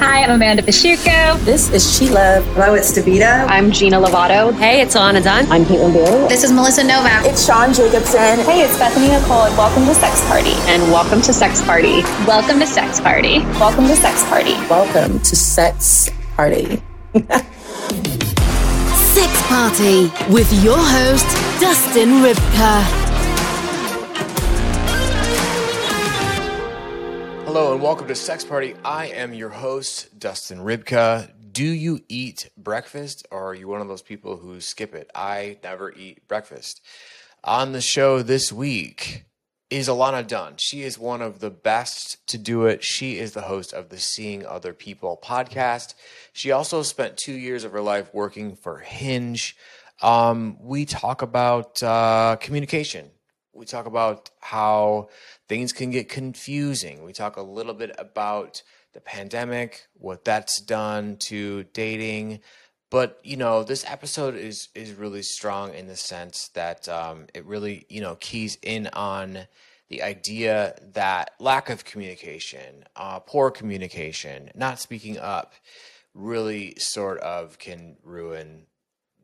Hi, I'm Amanda Pisciuco. This is Sheila. Hello, it's Davita. I'm Gina Lovato. Hey, it's Ilana Dunn. I'm Caitlin Berry. This is Melissa Novak. It's Sean Jacobson. Hey, it's Bethany Nicole, and welcome to Sex Party. And welcome to Sex Party. Welcome to Sex Party. Welcome to Sex Party. Welcome to Sex Party. Sex Party with your host, Dustin Rybka. Hello and welcome to Sex Party. I am your host, Dustin Rybka. Do you eat breakfast or are you one of those people who skip it? I never eat breakfast. On the show this week is Ilana Dunn. She is one of the best to do it. She is the host of the Seeing Other People podcast. She also spent two years of her life working for Hinge. Um, we talk about uh, communication. We talk about how things can get confusing. We talk a little bit about the pandemic, what that's done to dating. But you know, this episode is is really strong in the sense that um, it really you know keys in on the idea that lack of communication, uh, poor communication, not speaking up, really sort of can ruin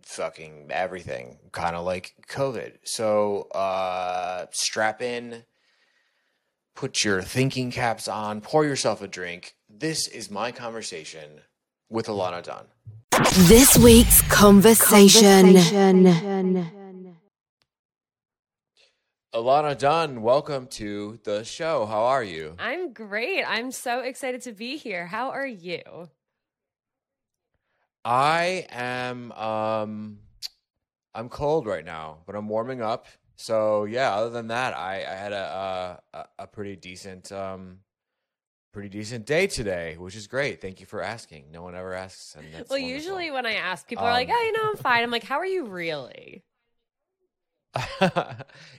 fucking everything, kind of like COVID. So uh, strap in put your thinking caps on, pour yourself a drink. This is my conversation with Ilana Dunn. This week's conversation. conversation. Ilana Dunn, welcome to the show. How are you? I'm great. I'm so excited to be here. How are you? I am um I'm cold right now, but I'm warming up. So yeah, other than that, I, I had a, a a pretty decent um pretty decent day today, which is great. Thank you for asking. No one ever asks. And that's well, wonderful. usually when I ask, people um, are like, "Oh, you know, I'm fine." I'm like, "How are you really?"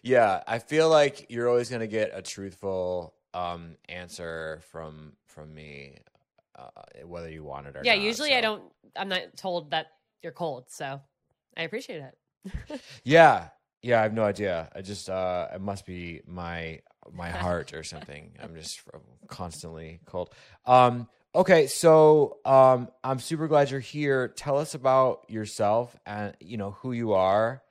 yeah, I feel like you're always gonna get a truthful um answer from from me, uh, whether you want it or not. yeah. not. usually so. I don't. I'm not told that you're cold, so I appreciate it. yeah, yeah, I have no idea. I just uh it must be my my heart or something. I'm just constantly cold. Um okay, so um I'm super glad you're here. Tell us about yourself and you know who you are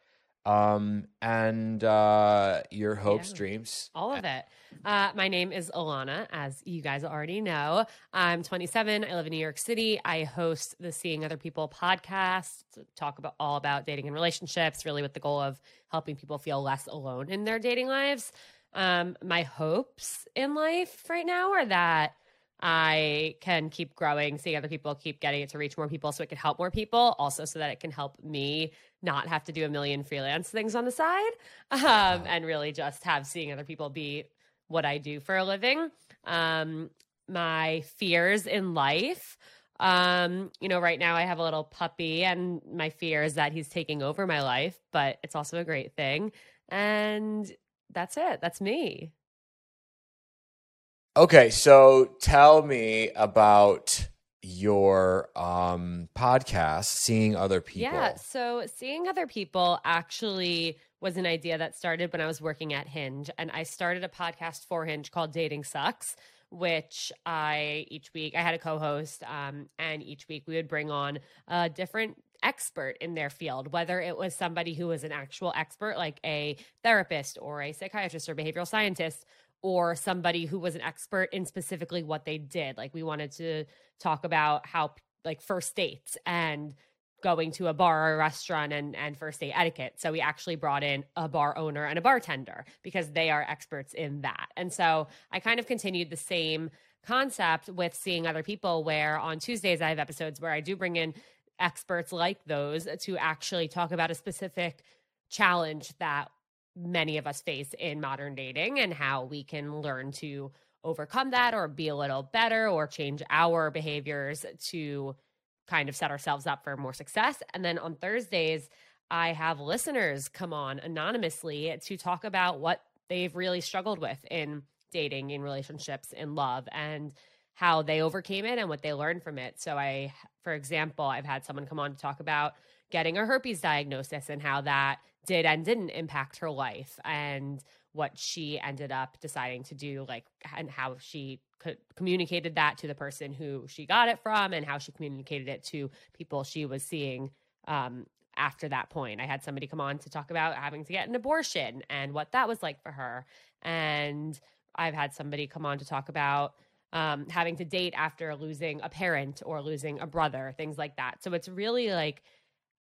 um and uh your hopes, Yeah. dreams. All of it. Uh, my name is Ilana, as you guys already know. I'm 27. I live in New York City. I host the Seeing Other People podcast, talk about all about dating and relationships, really with the goal of helping people feel less alone in their dating lives. Um, my hopes in life right now are that I can keep growing, seeing other people, keep getting it to reach more people so it can help more people. Also, so that it can help me not have to do a million freelance things on the side um, and really just have seeing other people be what I do for a living. Um, my fears in life. Um, you know, right now I have a little puppy, and my fear is that he's taking over my life, but it's also a great thing. And that's it. That's me. Okay, so tell me about your um podcast, Seeing Other People. Yeah. So seeing other people actually was an idea that started when I was working at Hinge. And I started a podcast for Hinge called Dating Sucks, which I each week I had a co-host, um, and each week we would bring on a different expert in their field, whether it was somebody who was an actual expert, like a therapist or a psychiatrist or behavioral scientist, or somebody who was an expert in specifically what they did. Like we wanted to talk about how like first dates and going to a bar or a restaurant and, and first date etiquette. So we actually brought in a bar owner and a bartender because they are experts in that. And so I kind of continued the same concept with seeing other people where on Tuesdays I have episodes where I do bring in experts like those to actually talk about a specific challenge that many of us face in modern dating and how we can learn to overcome that or be a little better or change our behaviors to kind of set ourselves up for more success. And then on Thursdays, I have listeners come on anonymously to talk about what they've really struggled with in dating, in relationships, in love, and how they overcame it and what they learned from it. So, I, for example, I've had someone come on to talk about getting a herpes diagnosis and how that did and didn't impact her life and what she ended up deciding to do, like, and how she co- communicated that to the person who she got it from, and how she communicated it to people she was seeing um, after that point. I had somebody come on to talk about having to get an abortion and what that was like for her. And I've had somebody come on to talk about um, having to date after losing a parent or losing a brother, things like that. So it's really like,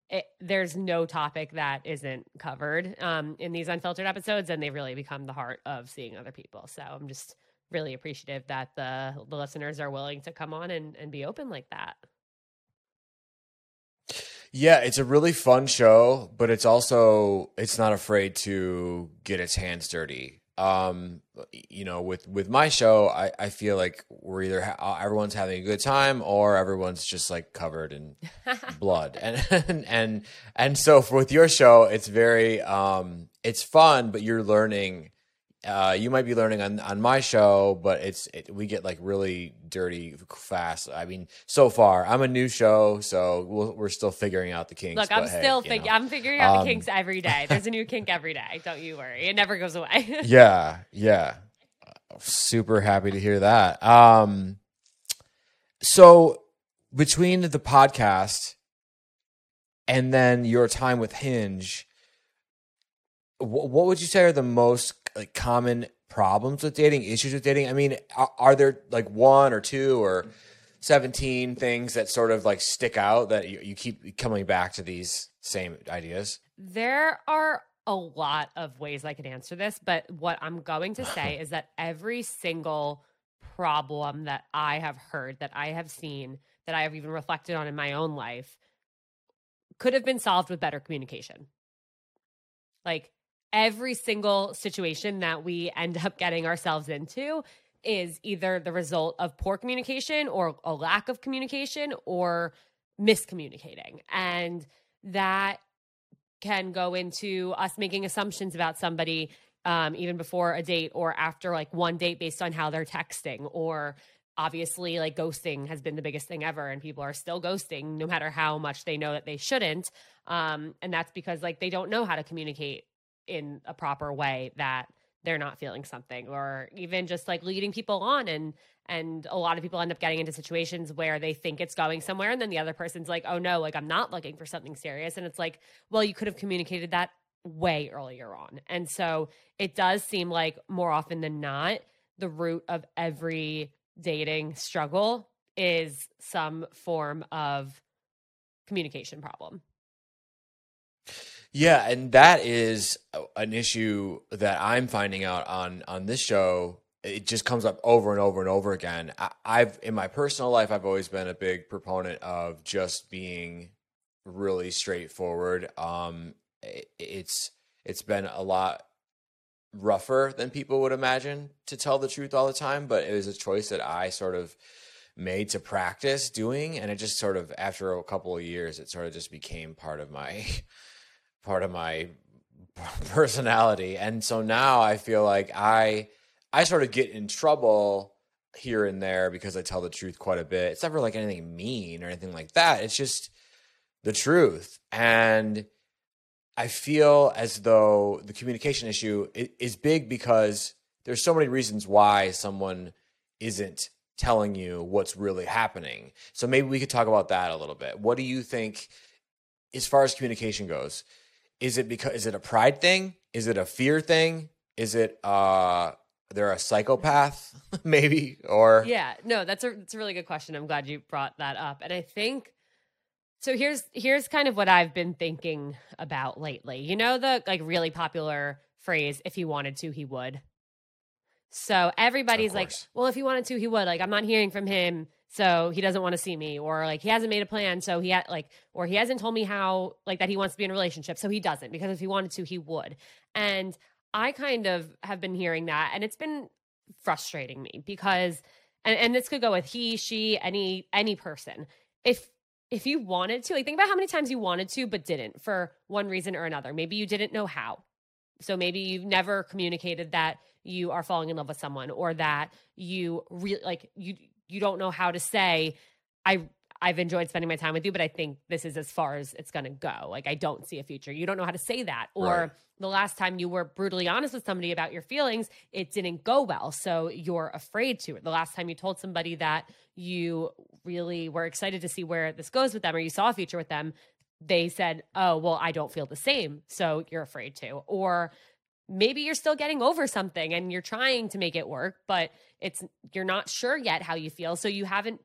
it, there's no topic that isn't covered um, in these unfiltered episodes, and they really become the heart of seeing other people. So I'm just really appreciative that the the listeners are willing to come on and, and be open like that. Yeah, it's a really fun show, but it's also it's not afraid to get its hands dirty. Um, you know, with with my show, I I feel like we're either ha- everyone's having a good time or everyone's just like covered in blood, and and and and so for, with your show, it's very um, it's fun, but you're learning uh, you might be learning on, on my show, but it's it, we get like really dirty fast. I mean, so far I'm a new show, so we are still figuring out the kinks. Look, I'm hey, still figuring. I'm figuring out um, the kinks every day. There's a new kink every day. Don't you worry, it never goes away. yeah, yeah. Super happy to hear that. Um, so between the podcast and then your time with Hinge, what would you say are the most like common problems with dating, issues with dating? I mean, are, are, there like one or two or 17 things that sort of like stick out that you, you keep coming back to these same ideas? There are a lot of ways I could answer this, but what I'm going to say is that every single problem that I have heard, that I have seen, that I have even reflected on in my own life could have been solved with better communication. Like every single situation that we end up getting ourselves into is either the result of poor communication or a lack of communication or miscommunicating. And that can go into us making assumptions about somebody um, even before a date or after like one date based on how they're texting or obviously like ghosting has been the biggest thing ever and people are still ghosting no matter how much they know that they shouldn't um, and that's because like they don't know how to communicate in a proper way that they're not feeling something or even just like leading people on and and a lot of people end up getting into situations where they think it's going somewhere and then the other person's like oh no like i'm not looking for something serious. And it's like well you could have communicated that way earlier on. And so it does seem like more often than not the root of every dating struggle is some form of communication problem yeah, and that is an issue that I'm finding out on on this show. It just comes up over and over and over again. I, have in my personal life, I've always been a big proponent of just being really straightforward. Um, it, it's it's been a lot rougher than people would imagine to tell the truth all the time, but it was a choice that I sort of made to practice doing, and it just sort of after a couple of years, it sort of just became part of my part of my personality. And so now I feel like I I sort of get in trouble here and there because I tell the truth quite a bit. It's never like anything mean or anything like that. It's just the truth. And I feel as though the communication issue is big because there's so many reasons why someone isn't telling you what's really happening. So maybe we could talk about that a little bit. What do you think as far as communication goes? Is it because is it a pride thing? Is it a fear thing? Is it uh they're a psychopath maybe or Yeah, no, that's a that's a really good question. I'm glad you brought that up. And I think so here's here's kind of what I've been thinking about lately. You know the like really popular phrase if he wanted to he would. So everybody's like, well if he wanted to he would. Like I'm not hearing from him so he doesn't want to see me or like he hasn't made a plan so he had like or he hasn't told me how like that he wants to be in a relationship so he doesn't because if he wanted to he would. And i kind of have been hearing that and it's been frustrating me because and, and this could go with he she any any person. If if you wanted to like think about how many times you wanted to but didn't for one reason or another. Maybe you didn't know how. So maybe you've never communicated that you are falling in love with someone or that you really like you you don't know how to say i I've enjoyed spending my time with you, but I think this is as far as it's going to go. Like, I don't see a future. You don't know how to say that. Or Right. the last time you were brutally honest with somebody about your feelings, it didn't go well. So you're afraid to. The last time you told somebody that you really were excited to see where this goes with them or you saw a future with them, they said, Oh, well, I don't feel the same. So you're afraid to. Or maybe you're still getting over something and you're trying to make it work, but it's you're not sure yet how you feel. So you haven't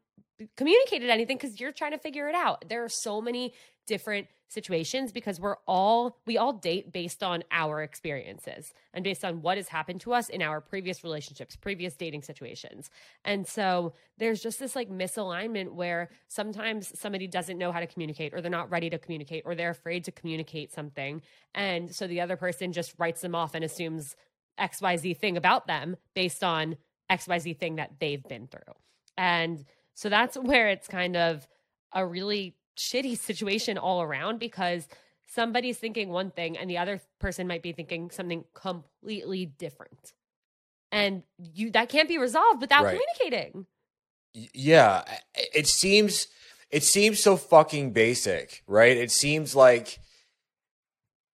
communicated anything because you're trying to figure it out. There are so many different situations because we're all we all date based on our experiences and based on what has happened to us in our previous relationships, previous dating situations. And so there's just this like misalignment where sometimes somebody doesn't know how to communicate or they're not ready to communicate or they're afraid to communicate something and so the other person just writes them off and assumes XYZ thing about them based on XYZ thing that they've been through. And so that's where it's kind of a really shitty situation all around because somebody's thinking one thing and the other person might be thinking something completely different. And you that can't be resolved without Right. communicating. Yeah it seems it seems so fucking basic right it seems like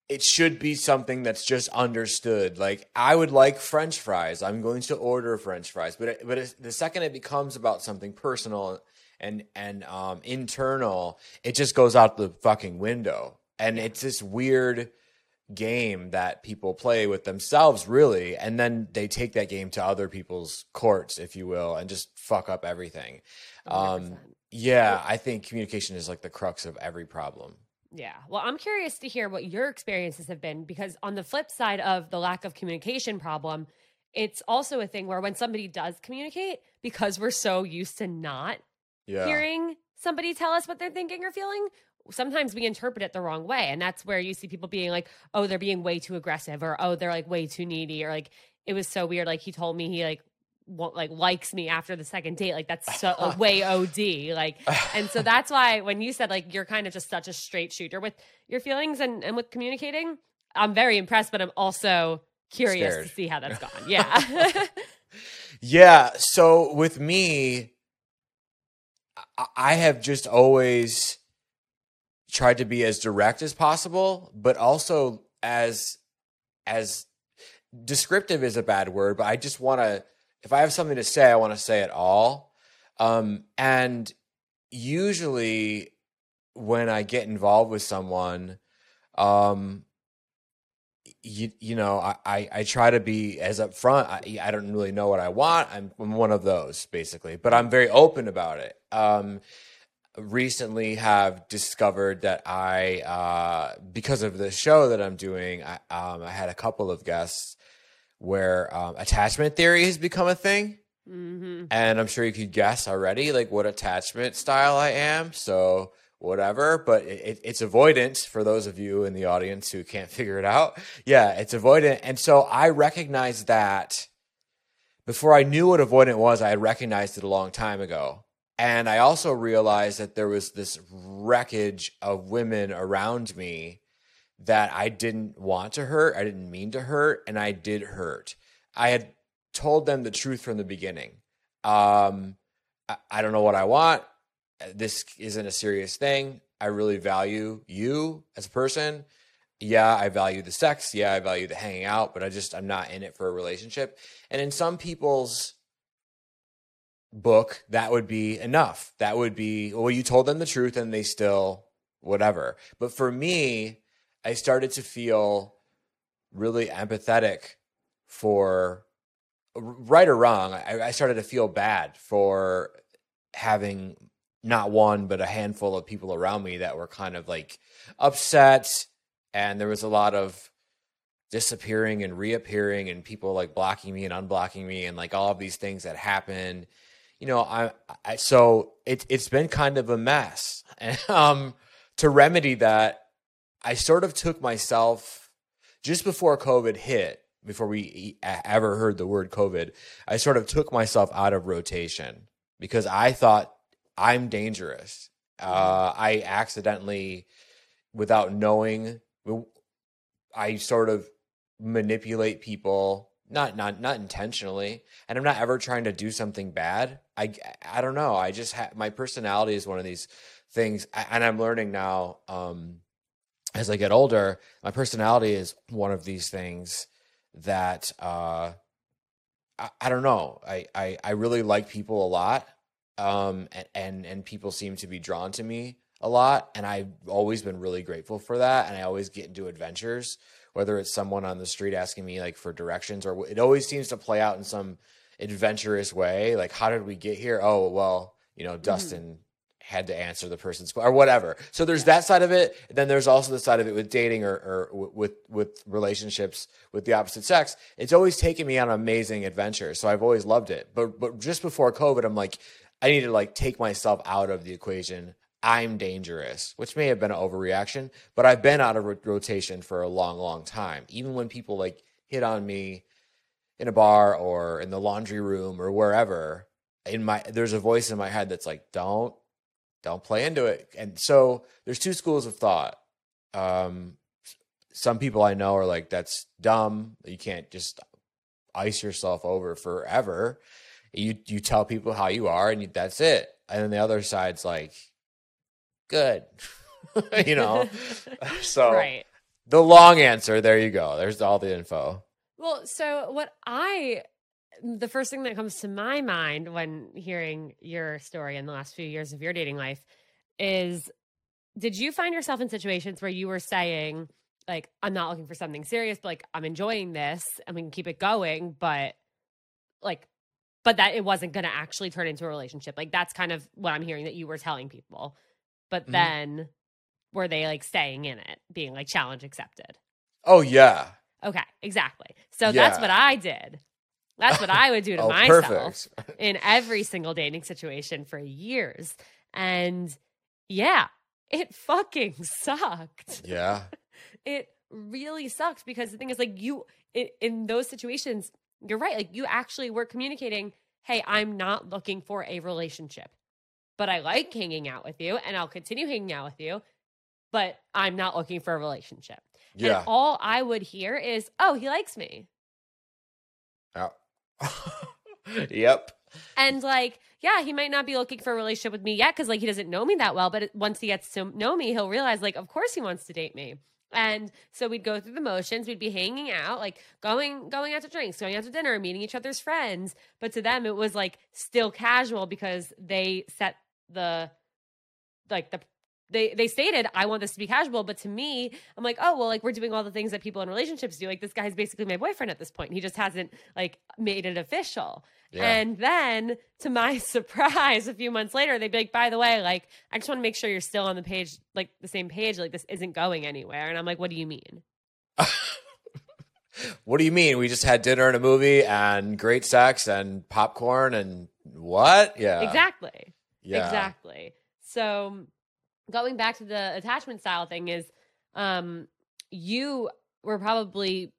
it should be something that's just understood like i would like french fries i'm going to order french fries but it, but it, the second it becomes about something personal and and um internal it just goes out the fucking window. And it's this weird game that people play with themselves really. And then they take that game to other people's courts if you will and just fuck up everything. Um 100%. yeah i think communication is like the crux of every problem. Yeah. Well, I'm curious to hear what your experiences have been because on the flip side of the lack of communication problem, it's also a thing where when somebody does communicate, because we're so used to not yeah hearing somebody tell us what they're thinking or feeling, sometimes we interpret it the wrong way. And that's where you see people being like, oh, they're being way too aggressive or oh, they're like way too needy or like it was so weird. Like he told me he like won't like likes me after the second date. Like that's so way OD. Like and so that's why when you said like you're kind of just such a straight shooter with your feelings and, and with communicating, I'm very impressed, but I'm also curious Scared. to see how that's gone. Yeah. Yeah. So with me, I- have just always tried to be as direct as possible, but also as as descriptive is a bad word, but I just want to if I have something to say, I want to say it all. Um and usually when I get involved with someone, um you, you know, I, I, I try to be as upfront. I, I don't really know what I want. I'm, I'm one of those basically, but I'm very open about it. Um, recently have discovered that I, uh, because of the show that I'm doing, I, um, I had a couple of guests where um, attachment theory has become a thing. hmm And I'm sure you could guess already, like what attachment style I am. So whatever, but it, it, it's avoidant for those of you in the audience who can't figure it out. Yeah, it's avoidant. And so I recognized that before I knew what avoidant was, I had recognized it a long time ago. And I also realized that there was this wreckage of women around me that I didn't want to hurt. I didn't mean to hurt, and I did hurt. I had told them the truth from the beginning. Um, I, I don't know what I want. This isn't a serious thing. I really value you as a person. Yeah, I value the sex. Yeah, I value the hanging out, but I just, I'm not in it for a relationship. And in some people's book, that would be enough. That would be, well, you told them the truth and they still, whatever. But for me, I started to feel really empathetic for right or wrong. I, I started to feel bad for having not one, but a handful of people around me that were kind of like upset. And there was a lot of disappearing and reappearing and people like blocking me and unblocking me and like all of these things that happened. You know, I, I so it, it's been kind of a mess. And um, to remedy that, I sort of took myself just before COVID hit, before we ever heard the word COVID, I sort of took myself out of rotation because I thought I'm dangerous. Uh, I accidentally, without knowing, I sort of manipulate people not not not intentionally, and I'm not ever trying to do something bad. I I don't know. I just ha- my personality is one of these things, and I'm learning now. Um, as I get older, my personality is one of these things that uh, I, I don't know. I, I I really like people a lot, um, and, and and people seem to be drawn to me a lot, and I've always been really grateful for that. And I always get into adventures, whether it's someone on the street asking me like for directions, or it always seems to play out in some adventurous way. Like, how did we get here? Oh, well, you know, Dustin had to answer the person's or whatever. So there's that side of it. Then there's also the side of it with dating or, or with with relationships with the opposite sex. It's always taken me on amazing adventures. So I've always loved it. But but just before COVID, I'm like, I need to like take myself out of the equation. I'm dangerous, which may have been an overreaction, but I've been out of ro- rotation for a long, long time. Even when people like hit on me in a bar or in the laundry room or wherever, in my there's a voice in my head that's like, don't don't play into it. And so there's two schools of thought. Um, some people I know are like, that's dumb. You can't just ice yourself over forever. You you tell people how you are, and you, that's it. And then the other side's like, good, you know. so right. the long answer, there you go. There's all the info. Well, so what I the first thing that comes to my mind when hearing your story in the last few years of your dating life is did you find yourself in situations where you were saying like I'm not looking for something serious, but like I'm enjoying this and we can keep it going, but like but that it wasn't going to actually turn into a relationship. Like that's kind of what I'm hearing that you were telling people. But Mhm. then were they like staying in it, being like challenge accepted? Oh yeah, Okay, exactly. So that's what I did. That's what I would do to oh myself perfect. in every single dating situation for years. And yeah, it fucking sucked. yeah, It really sucked because the thing is, like, you, it, in those situations, you're right. Like, you actually were communicating, hey, I'm not looking for a relationship, but I like hanging out with you and I'll continue hanging out with you, but I'm not looking for a relationship. yeah. And all I would hear is, oh, he likes me. Yeah. yep. And like, yeah, he might not be looking for a relationship with me yet because like he doesn't know me that well. But once he gets to know me, he'll realize like, of course he wants to date me. And so we'd go through the motions. We'd be hanging out, like going going out to drinks, going out to dinner, meeting each other's friends. But to them, it was like still casual because they set the like the they they stated I want this to be casual, but to me, I'm like, oh well, like we're doing all the things that people in relationships do. Like this guy's basically my boyfriend at this point. He just hasn't like made it official. Yeah. And then, to my surprise, a few months later, they'd be like, by the way, like, I just want to make sure you're still on the page, like the same page. Like, this isn't going anywhere. And I'm like, what do you mean? What do you mean? We just had dinner and a movie and great sex and popcorn and what? Yeah. exactly. Yeah. Exactly. So, going back to the attachment style thing, is um, you were probably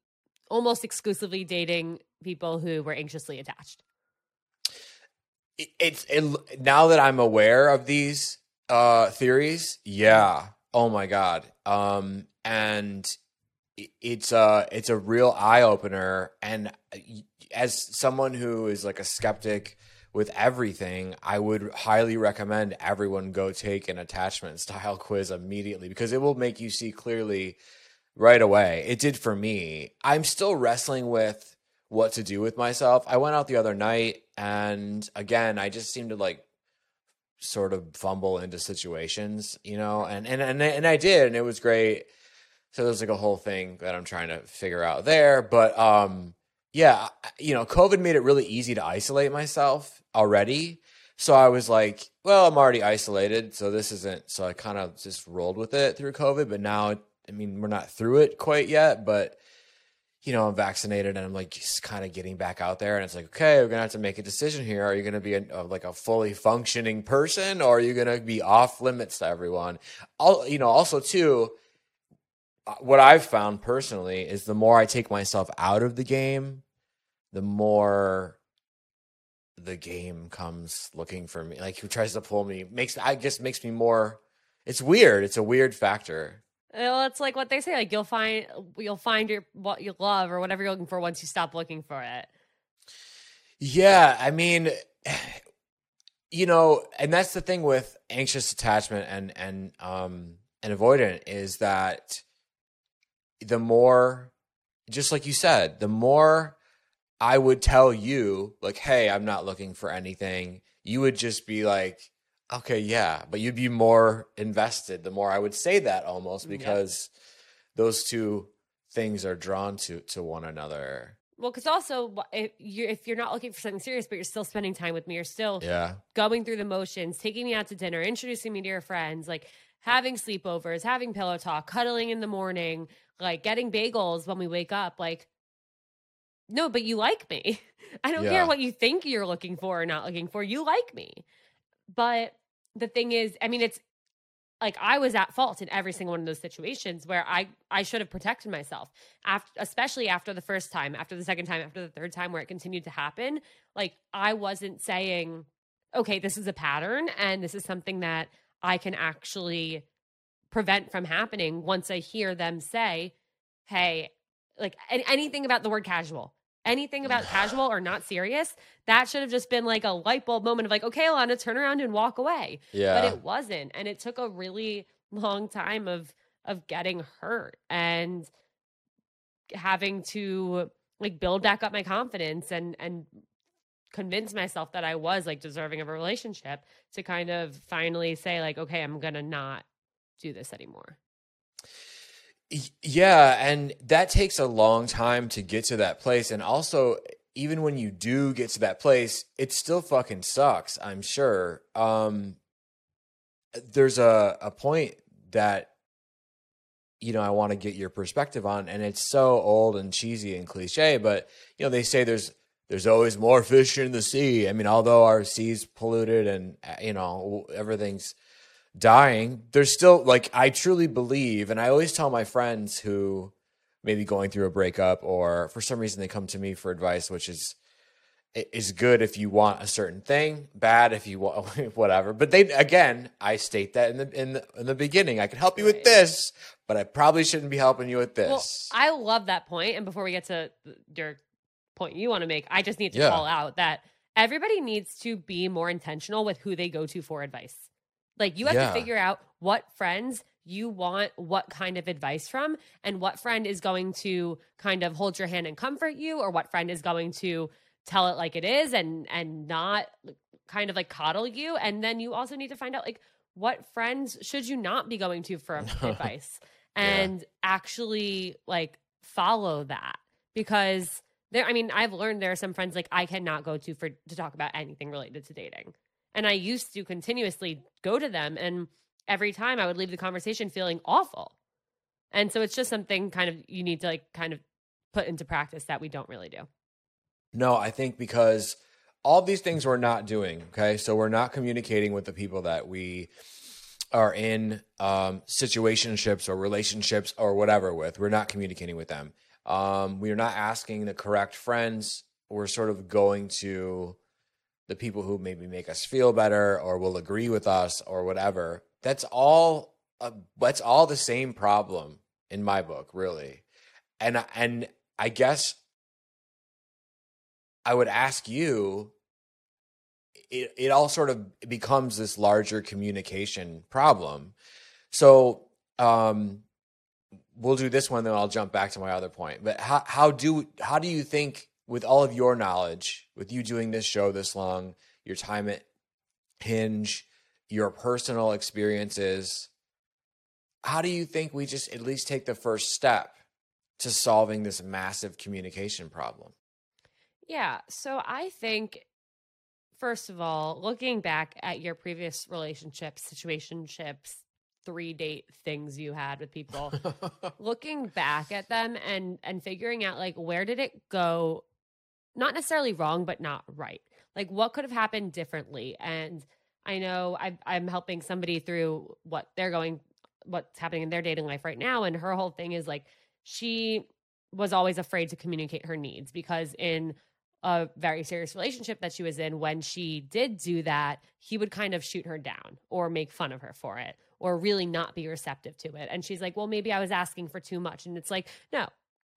almost exclusively dating people who were anxiously attached. It's it, now that I'm aware of these uh theories, yeah. Oh my god. Um and it's a it's a real eye opener and as someone who is like a skeptic with everything, I would highly recommend everyone go take an attachment style quiz immediately because it will make you see clearly right away. It did for me. I'm still wrestling with what to do with myself. I went out the other night and again, I just seemed to like sort of fumble into situations, you know, and and and, and I did and it was great. So there's like a whole thing that I'm trying to figure out there, but um yeah, you know, COVID made it really easy to isolate myself already. So I was like, well, I'm already isolated, so this isn't. So I kind of just rolled with it through COVID. But now, I mean, we're not through it quite yet, but you know, I'm vaccinated and I'm like just kind of getting back out there. And it's like, okay, we're gonna have to make a decision here. Are you gonna be a, a, like a fully functioning person, or are you gonna be off limits to everyone? All you know, also too, uh, what I've found personally is the more I take myself out of the game, the more the game comes looking for me. Like who tries to pull me makes I guess makes me more. It's weird. It's a weird factor. Well, it's like what they say, like you'll find you'll find your what you love or whatever you're looking for once you stop looking for it. Yeah, I mean, you know, and that's the thing with anxious attachment and and um and avoidant is that the more just like you said, the more I would tell you like, "Hey, I'm not looking for anything." You would just be like, "Okay, yeah," but you'd be more invested the more I would say that almost mm, because those two things are drawn to to one another. Well, because also if you're if you're not looking for something serious, but you're still spending time with me, you're still Yeah. going through the motions, taking me out to dinner, introducing me to your friends, like having sleepovers, having pillow talk, cuddling in the morning, like getting bagels when we wake up. Like, no, but you like me. I don't Yeah. care what you think you're looking for or not looking for. You like me. But the thing is, I mean, it's like I was at fault in every single one of those situations where I I should have protected myself. After especially after the first time, after the second time, after the third time where it continued to happen, like I wasn't saying, okay, this is a pattern and this is something that I can actually prevent from happening once I hear them say, hey, like anything about the word casual. Anything about casual or not serious, that should have just been like a light bulb moment of like, okay, Ilana, turn around and walk away Yeah. but it wasn't and it took a really long time of of getting hurt and having to like build back up my confidence and and convince myself that I was like deserving of a relationship to kind of finally say like okay I'm going to not do this anymore. Yeah, and that takes a long time to get to that place. And also, even when you do get to that place, it still fucking sucks, I'm sure. Um there's a, a point that you know I want to get your perspective on, and it's so old and cheesy and cliche, but you know, they say there's there's always more fish in the sea. I mean, although our sea's polluted and uh, you know everything's dying, there's still like I truly believe, and I always tell my friends who maybe going through a breakup or for some reason they come to me for advice, which is is good if you want a certain thing, bad if you want whatever. But they again, I state that in the in the, in the beginning, I can help you with this, but I probably shouldn't be helping you with Well, this. I love that point and before we get to your point you want to make, I just need to Yeah. call out that everybody needs to be more intentional with who they go to for advice. Like you have Yeah. to figure out what friends you want what kind of advice from and what friend is going to kind of hold your hand and comfort you or what friend is going to tell it like it is and and not kind of like coddle you and then you also need to find out like what friends should you not be going to for advice Yeah. and actually like follow that because there i mean i've learned there are some friends like i cannot go to for to talk about anything related to dating and i used to continuously go to them and every time i would leave the conversation feeling awful and so it's just something kind of you need to like kind of put into practice that we don't really do No, I think because all these things we're not doing. Okay. So we're not communicating with the people that we are in um, situationships or relationships or whatever with. We're not communicating with them. Um, we're not asking the correct friends. We're sort of going to the people who maybe make us feel better or will agree with us or whatever. That's all. That's all the same problem in my book, really. And and I guess I would ask you, it, it all sort of becomes this larger communication problem. So um, we'll do this one, then I'll jump back to my other point. But how, how do how do you think, with all of your knowledge, with you doing this show this long, your time at Hinge, your personal experiences, how do you think we just at least take the first step to solving this massive communication problem? Yeah. So I think, first of all, looking back at your previous relationships, situationships, three date things you had with people, looking back at them and and figuring out like where did it go, not necessarily wrong, but not right. Like what could have happened differently. And I know I, I'm helping somebody through what they're going, what's happening in their dating life right now, and her whole thing is like she was always afraid to communicate her needs because in a very serious relationship that she was in when she did do that he would kind of shoot her down or make fun of her for it or really not be receptive to it. And she's like, well, maybe I was asking for too much. And it's like, no,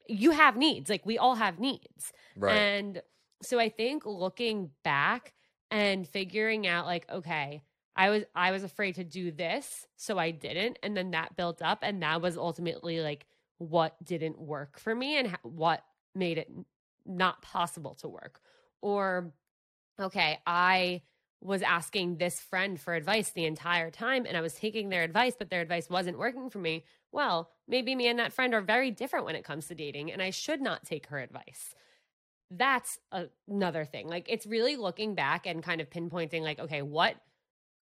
you have needs. Like we all have needs. Right. And so I think looking back and figuring out like, okay, I was I was afraid to do this, so I didn't, and then that built up, and that was ultimately like what didn't work for me and what made it not possible to work. Or, okay, I was asking this friend for advice the entire time and I was taking their advice, but their advice wasn't working for me. Well, maybe me and that friend are very different when it comes to dating, and I should not take her advice. That's a, another thing. Like, it's really looking back and kind of pinpointing, like, okay, what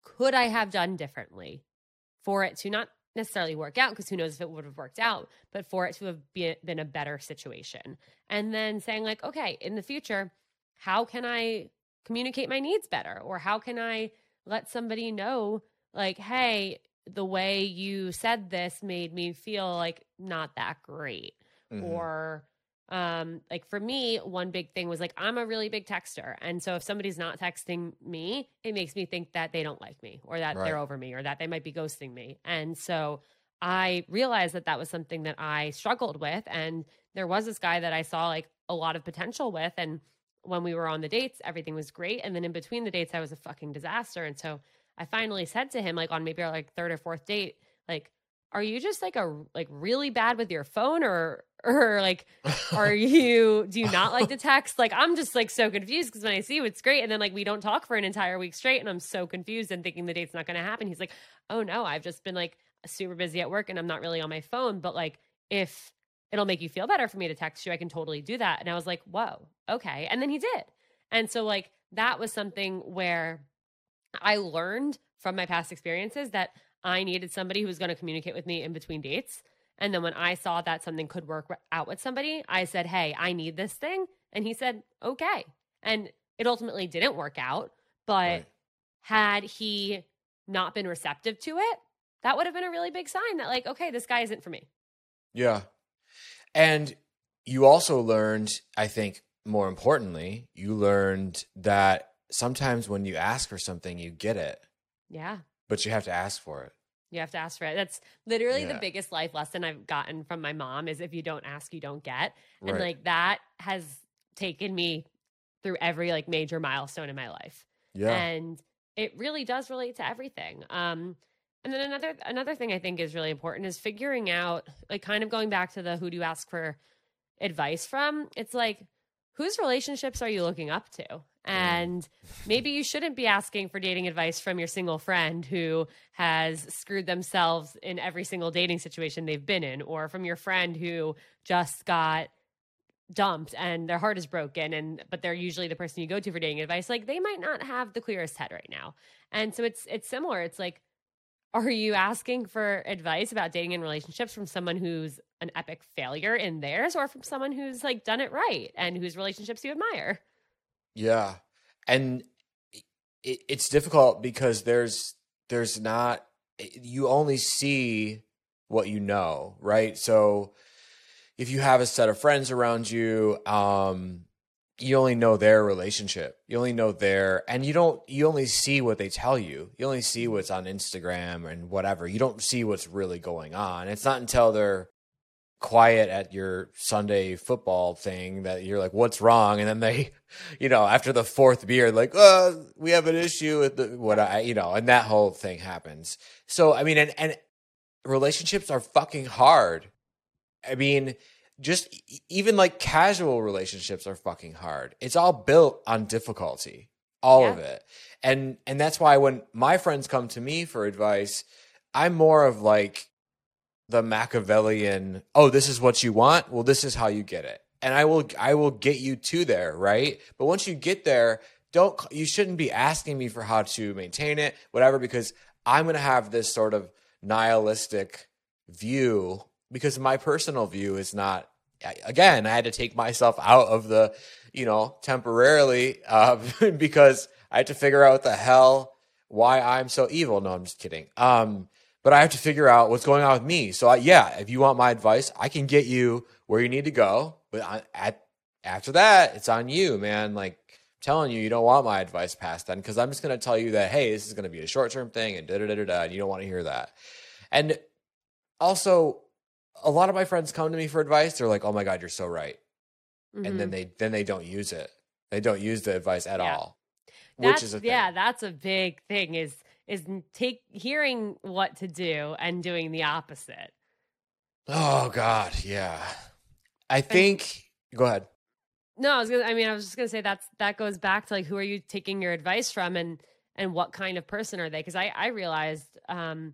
could I have done differently for it to not necessarily work out because who knows if it would have worked out, but for it to have be, been a better situation. And then saying, like, okay, in the future, how can I communicate my needs better? Or how can I let somebody know, like, hey, the way you said this made me feel like not that great. Mm-hmm. Or, um like for me one big thing was like i'm a really big texter and so if somebody's not texting me it makes me think that they don't like me or that right. they're over me or that they might be ghosting me and so i realized that that was something that i struggled with and there was this guy that i saw like a lot of potential with and when we were on the dates everything was great and then in between the dates i was a fucking disaster and so i finally said to him like on maybe our like third or fourth date like are you just like a like really bad with your phone or or like are you do you not like to text? Like i'm just like so confused because when i see you it's great and then like we don't talk for an entire week straight and i'm so confused and thinking the date's not going to happen. He's like oh no i've just been like super busy at work and i'm not really on my phone but like if it'll make you feel better for me to text you i can totally do that. And i was like whoa okay. And then he did. And so like that was something where i learned from my past experiences that i needed somebody who was going to communicate with me in between dates and then when I saw that something could work out with somebody, I said, Hey, I need this thing. And he said, Okay. And it ultimately didn't work out. But right. had he not been receptive to it, that would have been a really big sign that, like, okay, this guy isn't for me. Yeah. And you also learned, I think, more importantly, you learned that sometimes when you ask for something, you get it. Yeah. But you have to ask for it. You have to ask for it. That's literally yeah. the biggest life lesson I've gotten from my mom is if you don't ask, you don't get. Right. And like that has taken me through every like major milestone in my life. Yeah. And it really does relate to everything. Um and then another another thing I think is really important is figuring out like kind of going back to the who do you ask for advice from? It's like whose relationships are you looking up to? And maybe you shouldn't be asking for dating advice from your single friend who has screwed themselves in every single dating situation they've been in, or from your friend who just got dumped and their heart is broken and but they're usually the person you go to for dating advice. Like they might not have the clearest head right now. And so it's it's similar. It's like are you asking for advice about dating and relationships from someone who's an epic failure in theirs or from someone who's like done it right and whose relationships you admire yeah. And it, it's difficult because there's there's not you only see what you know, right? So if you have a set of friends around you, um, you only know their relationship. You only know their, and you don't, you only see what they tell you. You only see what's on Instagram and whatever. You don't see what's really going on. It's not until they're quiet at your Sunday football thing that you're like, what's wrong? And then they, you know, after the fourth beer, like, oh, we have an issue with the, what I, you know, and that whole thing happens. So, I mean, and, and relationships are fucking hard. I mean, just even like casual relationships are fucking hard. It's all built on difficulty, all yeah. of it. And, and that's why when my friends come to me for advice, I'm more of like, the Machiavellian, oh, this is what you want. Well, this is how you get it. And I will, I will get you to there. Right. But once you get there, don't, you shouldn't be asking me for how to maintain it, whatever, because I'm going to have this sort of nihilistic view because my personal view is not, again, I had to take myself out of the, you know, temporarily, uh, because I had to figure out what the hell, why I'm so evil. No, I'm just kidding. Um, but I have to figure out what's going on with me. So I, yeah, if you want my advice, I can get you where you need to go. But I, at after that, it's on you, man. Like telling you you don't want my advice past then because I'm just going to tell you that hey, this is going to be a short term thing and da da da da da, and you don't want to hear that. And also, a lot of my friends come to me for advice. They're like, "Oh my god, you're so right," and then Mhm. they then they don't use it. They don't use the advice at Yeah. all, That's, which is a thing. yeah, that's a big thing. Is is take hearing what to do and doing the opposite. Oh God, yeah. I think. Go ahead. No, I was gonna. I mean, I was just gonna say that's that goes back to like who are you taking your advice from, and and what kind of person are they? Because I I realized um,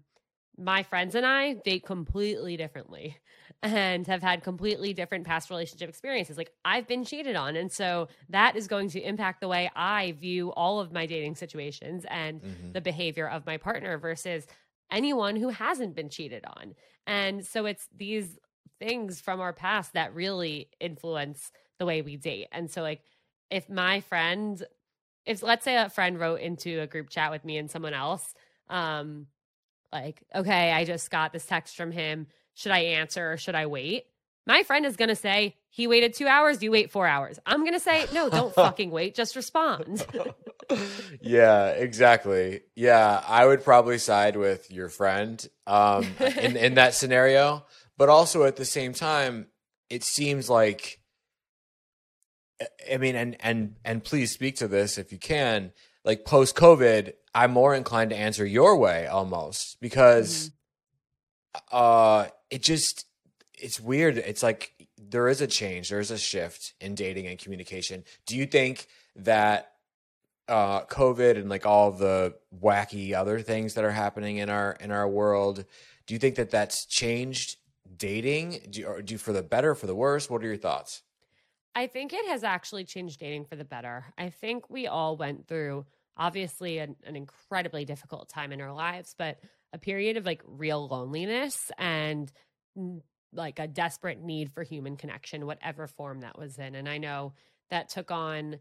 my friends and I date completely differently, and have had completely different past relationship experiences. Like I've been cheated on, and so that is going to impact the way I view all of my dating situations and Mhm. the behavior of my partner versus anyone who hasn't been cheated on. And so it's these things from our past that really influence the way we date. And so like if my friend if let's say a friend wrote into a group chat with me and someone else um like okay, I just got this text from him, should I answer or should I wait? My friend is going to say he waited 2 hours, you wait 4 hours. I'm going to say no, don't fucking wait, just respond. yeah, exactly. Yeah, I would probably side with your friend um, in in that scenario, but also at the same time, it seems like. I mean, and and and please speak to this if you can. Like post COVID, I'm more inclined to answer your way almost because, uh, it just it's weird. It's like there is a change, there is a shift in dating and communication. Do you think that uh covid and like all the wacky other things that are happening in our in our world do you think that that's changed dating do you, do you for the better for the worse what are your thoughts I think it has actually changed dating for the better. I think we all went through obviously an, an incredibly difficult time in our lives, but a period of like real loneliness and like a desperate need for human connection, whatever form that was in. And I know that took on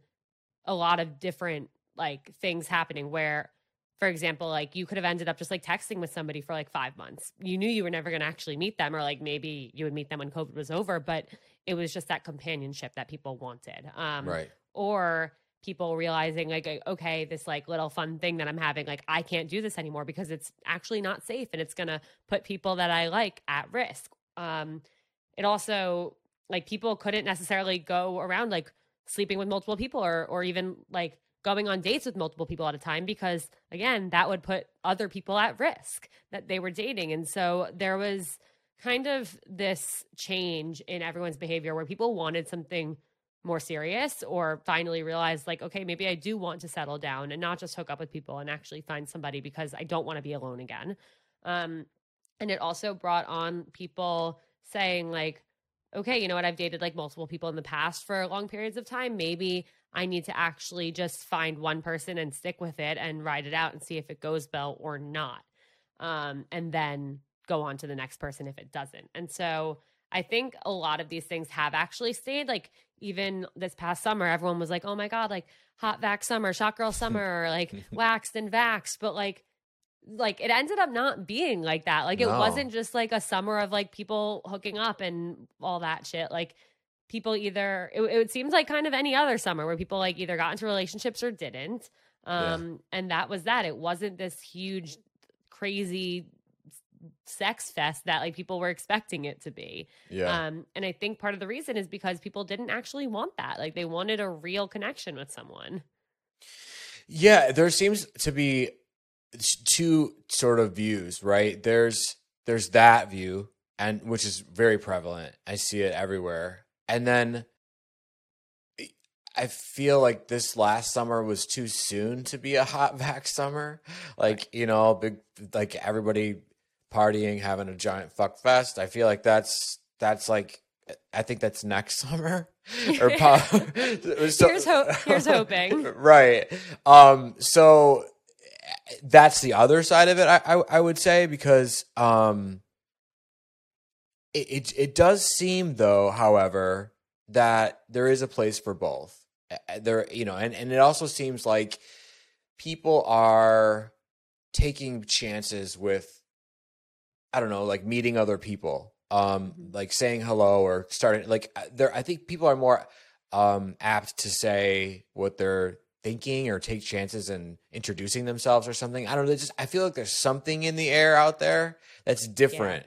a lot of different like things happening where for example like you could have ended up just like texting with somebody for like 5 months you knew you were never going to actually meet them or like maybe you would meet them when covid was over but it was just that companionship that people wanted um right or people realizing like okay this like little fun thing that i'm having like i can't do this anymore because it's actually not safe and it's going to put people that i like at risk. Um it also like people couldn't necessarily go around like sleeping with multiple people or or even like going on dates with multiple people at a time because again that would put other people at risk that they were dating. And so there was kind of this change in everyone's behavior where people wanted something more serious or finally realize like okay maybe I do want to settle down and not just hook up with people and actually find somebody because I don't want to be alone again. Um and it also brought on people saying like okay you know what? I've dated like multiple people in the past for long periods of time. Maybe I need to actually just find one person and stick with it and ride it out and see if it goes well or not. Um and then go on to the next person if it doesn't. And so I think a lot of these things have actually stayed. Like even this past summer, everyone was like, "Oh my god, like hot vax summer, shot girl summer, or like waxed and vaxxed." But like, like it ended up not being like that. Like it No. wasn't just like a summer of like people hooking up and all that shit. Like people either it, it seems like kind of any other summer where people like either got into relationships or didn't. Yeah. Um, and that was that. It wasn't this huge, crazy sex fest that like people were expecting it to be. yeah Um, and I think part of the reason is because people didn't actually want that. Like they wanted a real connection with someone. yeah there seems to be two sort of views right there's there's that view and which is very prevalent i see it everywhere and then I feel like this last summer was too soon to be a hot vac summer. Like, you know, big like everybody partying, having a giant fuck fest. I feel like that's that's like I think that's next summer. Or po- so- Here's ho- here's hoping. right. Um so that's the other side of it I I, I would say because um it, it it does seem though, however, that there is a place for both. There, you know, and and it also seems like people are taking chances with, I don't know, like meeting other people, um, like saying hello or starting like uh, there. I think people are more um apt to say what they're thinking or take chances and introducing themselves or something. I don't know. Just I feel like there's something in the air out there that's different,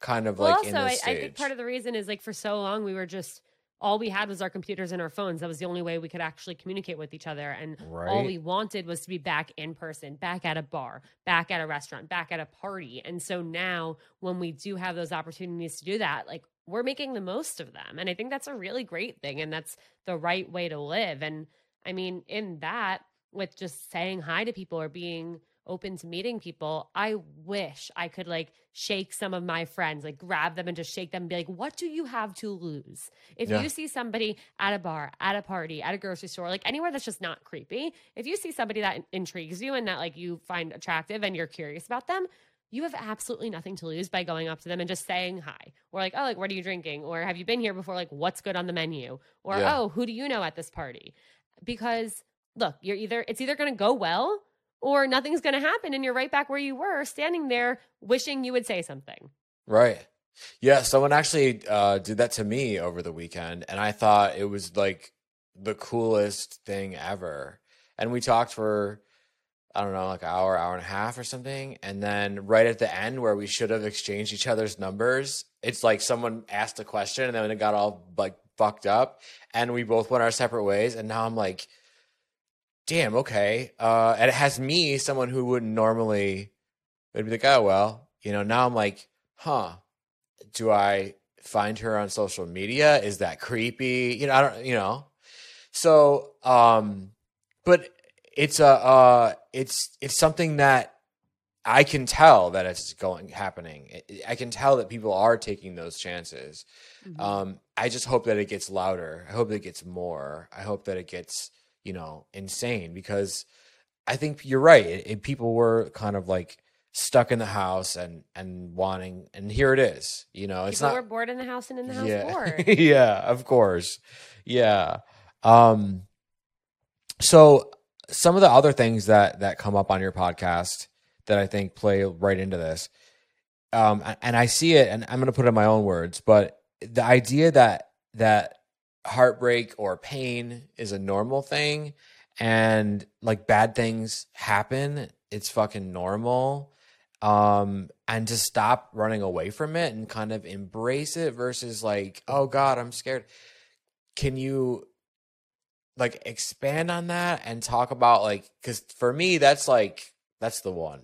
kind of Well, like in also, this I, I think part of the reason is like for so long we were just all we had was our computers and our phones. That was the only way we could actually communicate with each other. And all we wanted was to be back in person, back at a bar, back at a restaurant, back at a party. And so now when we do have those opportunities to do that, like we're making the most of them. And I think that's a really great thing. And that's the right way to live. And I mean, in that, with just saying hi to people or being open to meeting people, I wish I could like shake some of my friends, like grab them and just shake them and be like, what do you have to lose? If Yeah. you see somebody at a bar, at a party, at a grocery store, like anywhere that's just not creepy, if you see somebody that intrigues you and that like you find attractive and you're curious about them, you have absolutely nothing to lose by going up to them and just saying hi. Or like, oh, like what are you drinking? Or have you been here before? Like, what's good on the menu? Or Yeah. oh, who do you know at this party? Because look, you're either it's either gonna go well or nothing's gonna happen and you're right back where you were, standing there wishing you would say something. Right. Yeah, someone actually uh, did that to me over the weekend, and I thought it was like the coolest thing ever. And we talked for I don't know, like an hour, hour and a half or something. And then right at the end, where we should have exchanged each other's numbers, it's like someone asked a question, and then it got all like fucked up, and we both went our separate ways. And now I'm like, damn, okay. Uh, and it has me, someone who wouldn't normally would be like, oh well, you know. Now I'm like, huh do I find her on social media? Is that creepy? You know, I don't, you know. So, um, but it's a, uh, it's, it's something that I can tell that it's going, happening. I- I can tell that people are taking those chances. Um, I just hope that it gets louder. I hope that it gets more. I hope that it gets, you know, insane because I think you're right. It, it- people were kind of like stuck in the house and and wanting, and here it is. You know, it's People not were bored in the house and in the house yeah. bored. yeah, of course. Yeah. Um so some of the other things that that come up on your podcast that I think play right into this. Um and I see it and I'm going to put it in my own words, but the idea that that heartbreak or pain is a normal thing and like bad things happen, it's fucking normal um and to stop running away from it and kind of embrace it versus like oh god i'm scared. Can you like expand on that and talk about like because for me that's like that's the one.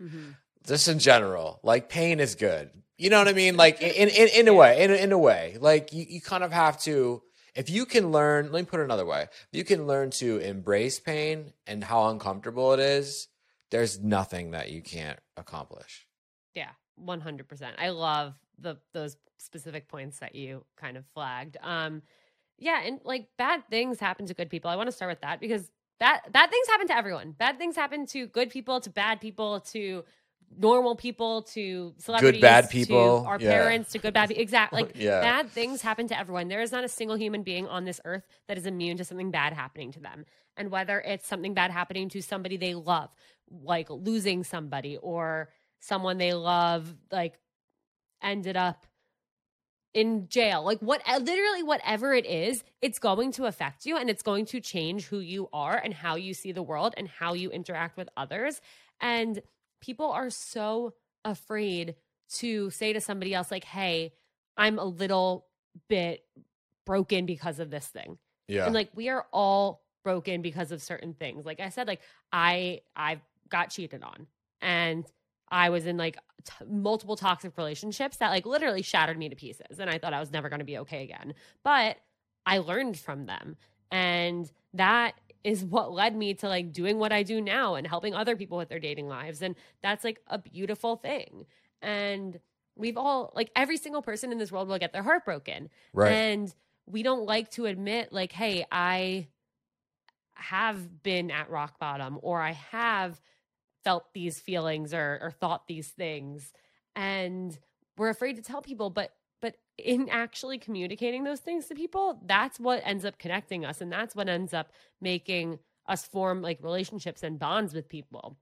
Mhm. just in general like pain is good. You know what i mean? Like in in, in a way in, a- in a way. Like you, you kind of have to if you can learn let me put it another way if you can learn to embrace pain and how uncomfortable it is there's nothing that you can't accomplish Yeah, one hundred percent. I love the those specific points that you kind of flagged. Um, yeah, and like bad things happen to good people. I want to start with that because bad bad things happen to everyone. Bad things happen to good people, to bad people, to normal people, to celebrities, bad to people, our yeah. parents, to good bad people. Exactly. Like Yeah. bad things happen to everyone. There is not a single human being on this earth that is immune to something bad happening to them. And whether it's something bad happening to somebody they love, like losing somebody, or someone they love, like ended up in jail, like what, uh, literally whatever it is, it's going to affect you and it's going to change who you are and how you see the world and how you interact with others. And people are so afraid to say to somebody else, like, hey, I'm a little bit broken because of this thing. yeah And like we are all broken because of certain things. Like I said, like I I got cheated on and I was in like t- multiple toxic relationships that like literally shattered me to pieces and I thought I was never going to be okay again. But I learned from them and that is what led me to like doing what I do now and helping other people with their dating lives and that's like a beautiful thing. And we've all like every single person in this world will get their heart broken. right And we don't like to admit, like, hey, I have been at rock bottom or I have felt these feelings or, or thought these things. And we're afraid to tell people, but but in actually communicating those things to people, that's what ends up connecting us. And that's what ends up making us form like relationships and bonds with people.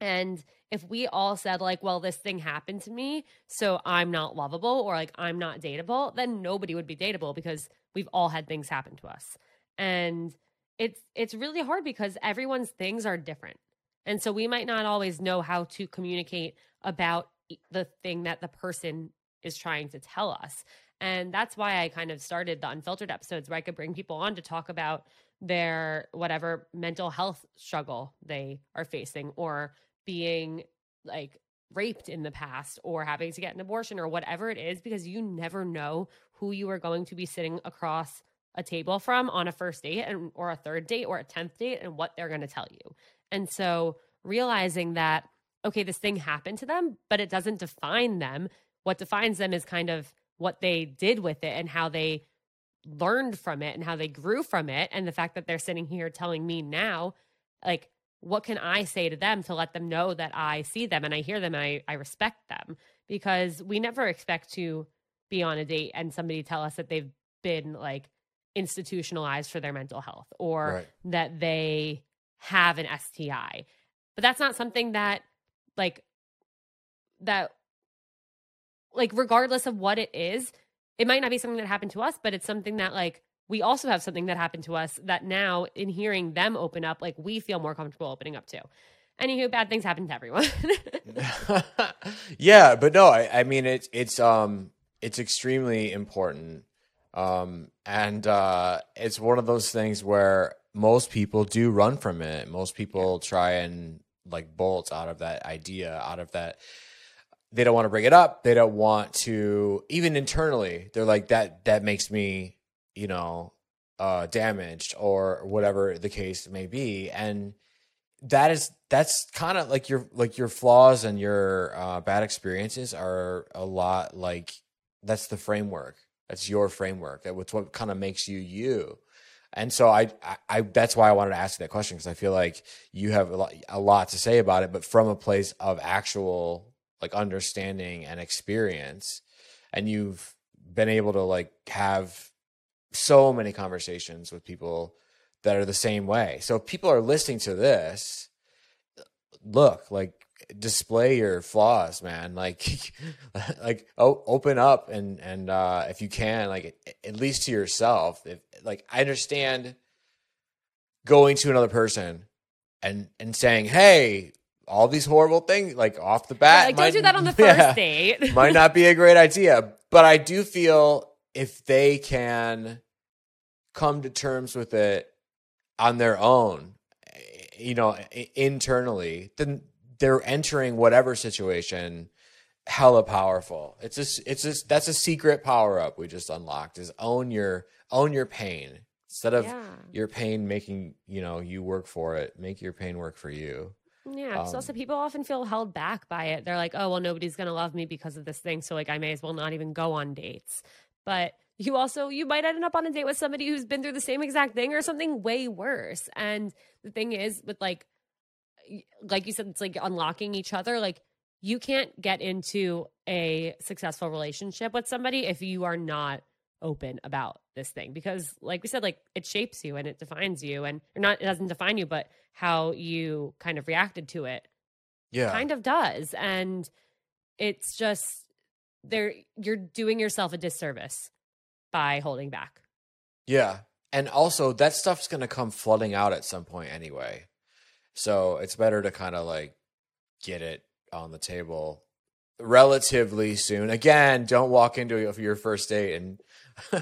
And if we all said, like, well, this thing happened to me, so I'm not lovable or like I'm not dateable, then nobody would be dateable because we've all had things happen to us. And it's it's really hard because everyone's things are different. And so we might not always know how to communicate about the thing that the person is trying to tell us. And that's why I kind of started the unfiltered episodes where I could bring people on to talk about their whatever mental health struggle they are facing or being like raped in the past or having to get an abortion or whatever it is because you never know who you are going to be sitting across a table from on a first date and or a third date or a 10th date and what they're going to tell you. And so realizing that okay this thing happened to them but it doesn't define them. What defines them is kind of what they did with it and how they learned from it and how they grew from it and the fact that they're sitting here telling me now like what can I say to them to let them know that I see them and I hear them and I, I respect them? Because we never expect to be on a date and somebody tell us that they've been like institutionalized for their mental health or Right. that they have an STI. But that's not something that like that like regardless of what it is, it might not be something that happened to us, but it's something that like we also have something that happened to us that now in hearing them open up, like we feel more comfortable opening up to. Anywho, bad things happen to everyone. yeah, but no, I, I mean it's it's um it's extremely important. Um and uh it's one of those things where most people do run from it. Most people try and like bolt out of that idea, out of that they don't want to bring it up. They don't want to even internally. They're like that that makes me, you know, uh damaged or whatever the case may be. And that is that's kind of like your like your flaws and your uh, bad experiences are a lot like that's the framework that's your framework that what's what kind of makes you you and so I, I i that's why i wanted to ask you that question because i feel like you have a lot, a lot to say about it but from a place of actual like understanding and experience and you've been able to like have so many conversations with people that are the same way. So if people are listening to this, look, like display your flaws, man. Like like oh, open up and and uh if you can, like at least to yourself. If like I understand going to another person and and saying, "Hey, all these horrible things like off the bat like, don't do that on the first Yeah date. might not be a great idea. But I do feel if they can come to terms with it on their own, eh, you know, internally, then they're entering whatever situation hella powerful. It's just it's just that's a secret power up we just unlocked is own your own your pain. Instead of Yeah. your pain making, you know, you work for it, make your pain work for you. Yeah. Um, also people often feel held back by it. They're like, oh, well, nobody's going to love me because of this thing. So, like, I may as well not even go on dates. But you also, you might end up on a date with somebody who's been through the same exact thing or something way worse. And the thing is, with like, like you said, it's like unlocking each other. Like, you can't get into a successful relationship with somebody if you are not open about this thing because like we said like it shapes you and it defines you and or not it doesn't define you but how you kind of reacted to it Yeah. kind of does and it's just there you're doing yourself a disservice by holding back Yeah. And also that stuff's going to come flooding out at some point anyway. So it's better to kind of like get it on the table relatively soon. Again, don't walk into your first date and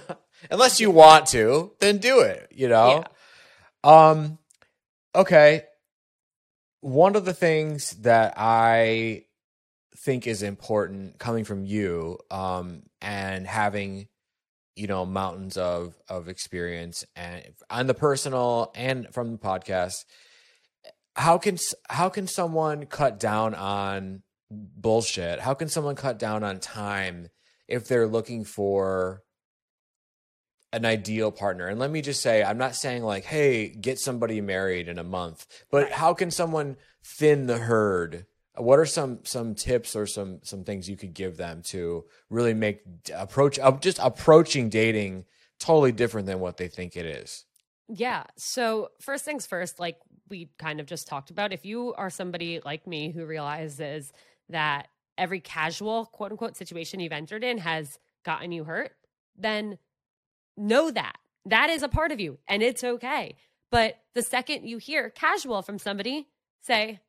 unless you want to, then do it, you know. Um okay. One of the things that I think is important coming from you um and having you know mountains of of experience and on the personal and from the podcast how can how can someone cut down on bullshit how can someone cut down on time if they're looking for an ideal partner. And let me just say i'm not saying like hey get somebody married in a month but how can someone thin the herd? What are some some tips or some some things you could give them to really make approach just approaching dating totally different than what they think it is? Yeah. So, first things first, like we kind of just talked about, if you are somebody like me who realizes that every casual quote unquote situation you've entered in has gotten you hurt, then know that that is a part of you and it's okay. But the second you hear casual from somebody, say,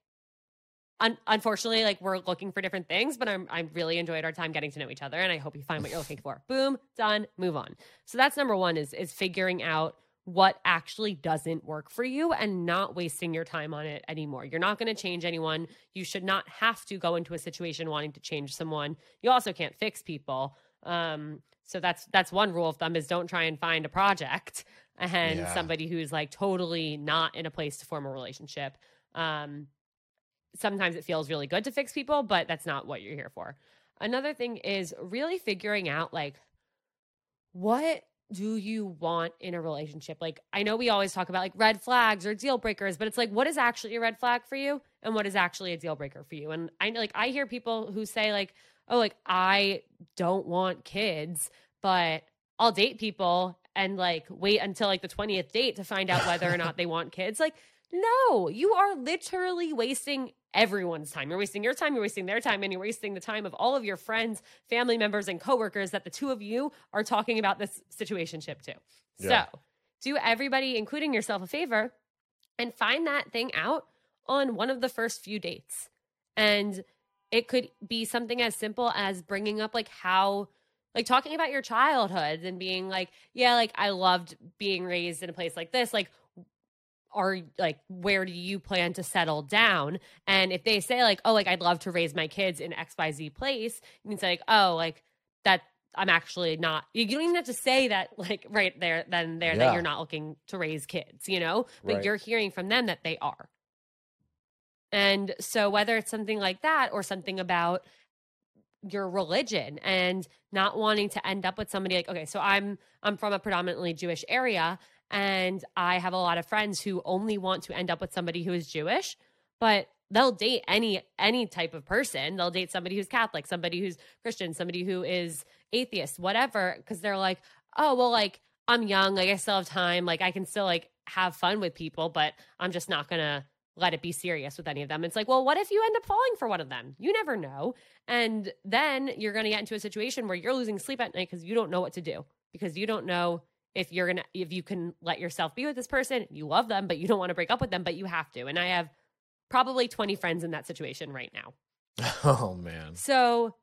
Un- unfortunately, like we're looking for different things, but I'm I really enjoyed our time getting to know each other, and I hope you find what you're looking for. Boom, done, move on. So that's number one is is figuring out what actually doesn't work for you and not wasting your time on it anymore. You're not going to change anyone. You should not have to go into a situation wanting to change someone. You also can't fix people. Um, so that's that's one rule of thumb is don't try and find a project and Yeah. somebody who's like totally not in a place to form a relationship. Um, sometimes it feels really good to fix people, but that's not what you're here for. Another thing is really figuring out like what do you want in a relationship? Like I know we always talk about like red flags or deal breakers, but it's like what is actually a red flag for you and what is actually a deal breaker for you? And I know like I hear people who say like, "Oh, like I don't want kids, but I'll date people and like wait until like the 20th date to find out whether or not they want kids." Like no, you are literally wasting everyone's time. You're wasting your time, you're wasting their time, and you're wasting the time of all of your friends, family members, and coworkers that the two of you are talking about this situationship to. Yeah. So do everybody, including yourself, a favor and find that thing out on one of the first few dates. And it could be something as simple as bringing up like how like talking about your childhood and being like yeah like i loved being raised in a place like this like are like where do you plan to settle down and if they say like oh like i'd love to raise my kids in xyz place you can say like oh like that i'm actually not you don't even have to say that like right there then there Yeah. that you're not looking to raise kids you know but Right. you're hearing from them that they are and so whether it's something like that or something about your religion and not wanting to end up with somebody like okay so i'm i'm from a predominantly jewish area and i have a lot of friends who only want to end up with somebody who is jewish but they'll date any any type of person. They'll date somebody who's catholic somebody who's christian somebody who is atheist whatever because they're like oh well like i'm young like i still have time like i can still like have fun with people but i'm just not gonna let it be serious with any of them. It's like well what if you end up falling for one of them? You never know. And then you're going to get into a situation where you're losing sleep at night because you don't know what to do because you don't know if you're going to if you can let yourself be with this person. You love them but you don't want to break up with them but you have to. And i have probably 20 friends in that situation right now. Oh man. so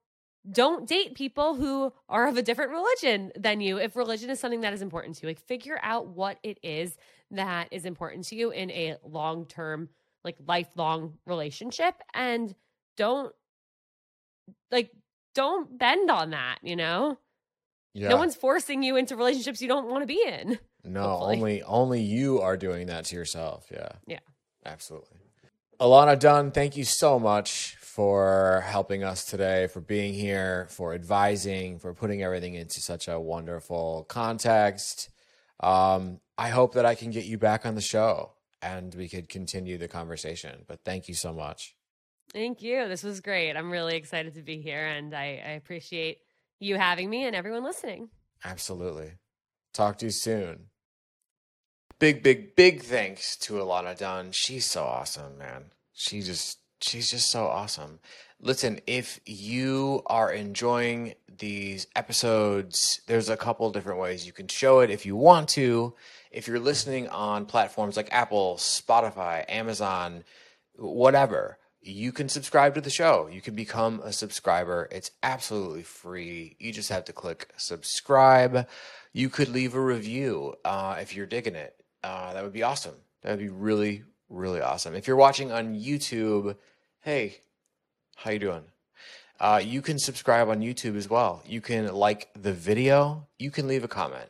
don't date people who are of a different religion than you if religion is something that is important to you. Like figure out what it is that is important to you in a long-term like lifelong relationship and don't like don't bend on that you know Yeah. no one's forcing you into relationships you don't want to be in No, hopefully. only only you are doing that to yourself. Yeah. Yeah. Absolutely. Ilana Dunn, thank you so much for helping us today, for being here, for advising, for putting everything into such a wonderful context. Um, I hope that I can get you back on the show and we could continue the conversation. But thank you so much. thank you this was great i'm really excited to be here and i, I appreciate you having me and everyone listening Absolutely. Talk to you soon. Big, big, big thanks to Ilana Dunn. She's so awesome, man. She just, she's just so awesome. Listen, if you are enjoying these episodes, there's a couple different ways you can show it if you want to. If you're listening on platforms like Apple, Spotify, Amazon, whatever, you can subscribe to the show. You can become a subscriber. It's absolutely free. You just have to click subscribe. You could leave a review uh, if you're digging it. Uh, that would be awesome. That would be really, really awesome. If you're watching on YouTube, hey, how you doing? Uh, you can subscribe on YouTube as well. You can like the video. You can leave a comment.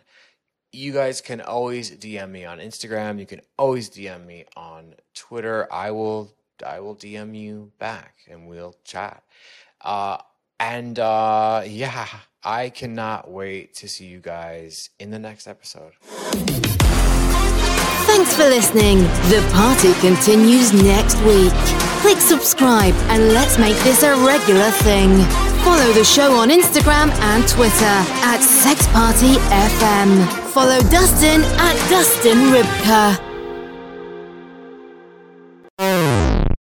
You guys can always DM me on Instagram. You can always DM me on Twitter. I will I will DM you back and we'll chat. Uh, and uh, yeah, I cannot wait to see you guys in the next episode. Thanks for listening. The party continues next week. Click subscribe and let's make this a regular thing. Follow the show on Instagram and Twitter at Sex Party FM. Follow Dustin at Dustin Rybka.